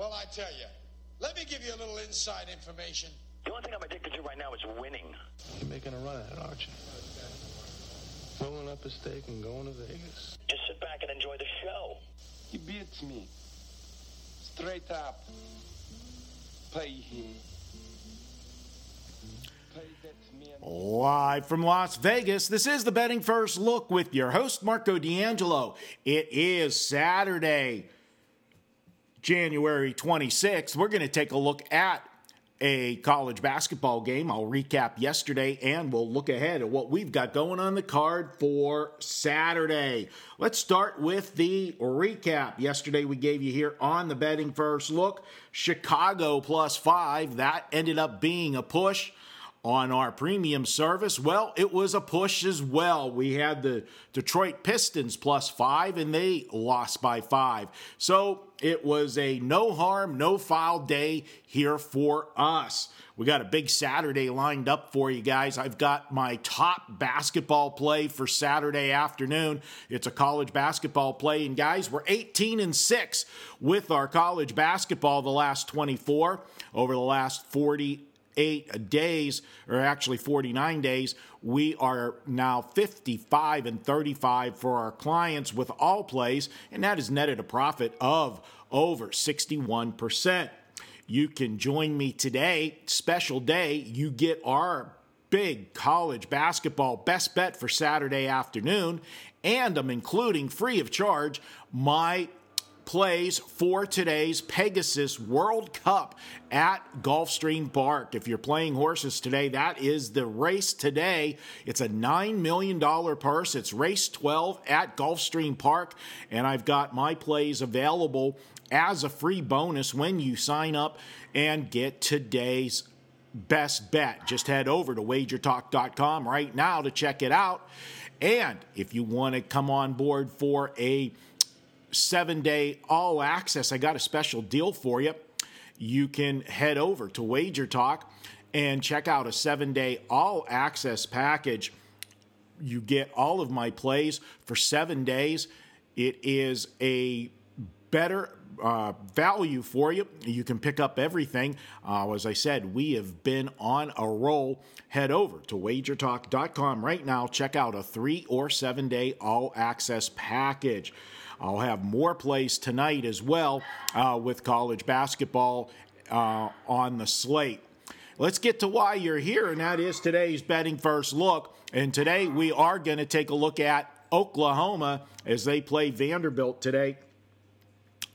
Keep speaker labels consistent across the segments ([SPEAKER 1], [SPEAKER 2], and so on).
[SPEAKER 1] Well, I tell you, let me give you a little inside information.
[SPEAKER 2] The only thing I'm addicted to right now is winning.
[SPEAKER 3] You're making a run at it, aren't you? Rolling up a stake and going to Vegas.
[SPEAKER 2] Just sit back and enjoy the show.
[SPEAKER 4] He beats me. Straight up. Pay him. Pay that man.
[SPEAKER 5] Live from Las Vegas, this is the Betting First Look with your host, Marco D'Angelo. It is Saturday, January 26th. We're going to take a look at a college basketball game. I'll recap yesterday and we'll look ahead at what we've got going on the card for Saturday. Let's start with the recap. Yesterday we gave you here on the betting first look Chicago plus five. That ended up being a push on our premium service? Well, it was a push as well. We had the Detroit Pistons plus five, and they lost by five. So it was a no harm, no foul day here for us. We got a big Saturday lined up for you guys. I've got my top basketball play for Saturday afternoon. It's a college basketball play, and guys, we're 18 and 6 with our college basketball the last 24 over the last 40 eight days, or actually 49 days, we are now 55 and 35 for our clients with all plays, and that has netted a profit of over 61%. You can join me today, special day. You get our big college basketball best bet for Saturday afternoon, and I'm including free of charge my plays for today's Pegasus World Cup at Gulfstream Park. If you're playing horses today, that is the race today. It's a $9 million purse. It's race 12 at Gulfstream Park, and I've got my plays available as a free bonus when you sign up and get today's best bet. Just head over to wagertalk.com right now to check it out. And if you want to come on board for a seven day all access. I got a special deal for you. You can head over to Wager Talk and check out a seven day all access package. You get all of my plays for seven days. It is a better uh, value for you. You can pick up everything. Uh, as I said, we have been on a roll. Head over to wagertalk.com right now. Check out a three or seven day all access package. I'll have more plays tonight as well uh, with college basketball uh, on the slate. Let's get to why you're here, and that is today's betting first look. And today we are going to take a look at Oklahoma as they play Vanderbilt today.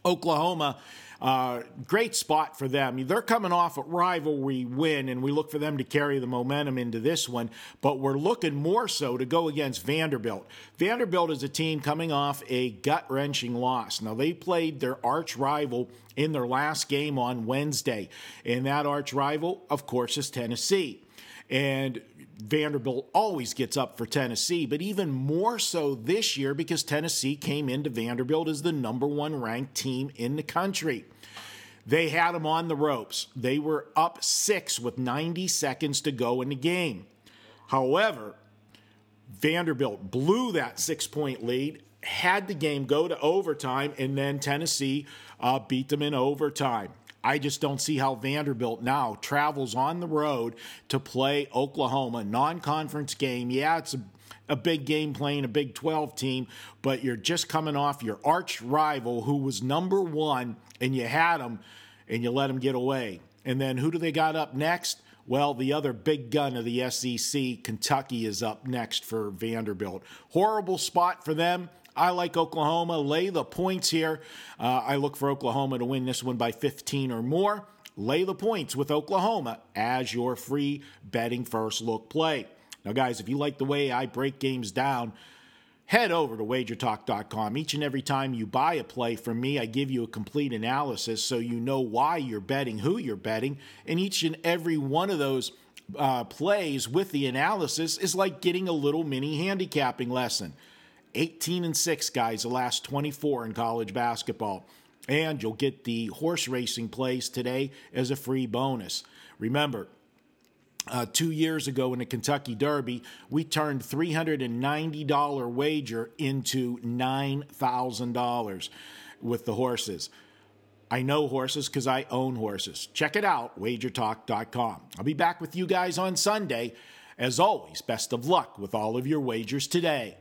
[SPEAKER 5] Oklahoma uh, great spot for them. They're coming off a rivalry win, and we look for them to carry the momentum into this one. But we're looking more so to go against Vanderbilt. Vanderbilt is a team coming off a gut wrenching loss. Now, they played their arch rival in their last game on Wednesday, and that arch rival, of course, is Tennessee. And Vanderbilt always gets up for Tennessee, but even more so this year because Tennessee came into Vanderbilt as the number one ranked team in the country. They had them on the ropes. They were up six with 90 seconds to go in the game. However, Vanderbilt blew that six point lead, had the game go to overtime, and then Tennessee uh, beat them in overtime. I just don't see how Vanderbilt now travels on the road to play Oklahoma, non conference game. Yeah, it's a, a big game playing a Big 12 team, but you're just coming off your arch rival who was number one and you had him and you let him get away. And then who do they got up next? Well, the other big gun of the SEC, Kentucky, is up next for Vanderbilt. Horrible spot for them. I like Oklahoma. Lay the points here. Uh, I look for Oklahoma to win this one by 15 or more. Lay the points with Oklahoma as your free betting first look play. Now, guys, if you like the way I break games down, head over to wagertalk.com. Each and every time you buy a play from me, I give you a complete analysis so you know why you're betting, who you're betting, and each and every one of those uh, plays with the analysis is like getting a little mini handicapping lesson. 18 and 6 guys the last 24 in college basketball. And you'll get the horse racing plays today as a free bonus. Remember, uh, two years ago in the Kentucky Derby, we turned $390 wager into $9,000 with the horses. I know horses because I own horses. Check it out, wagertalk.com. I'll be back with you guys on Sunday. As always, best of luck with all of your wagers today.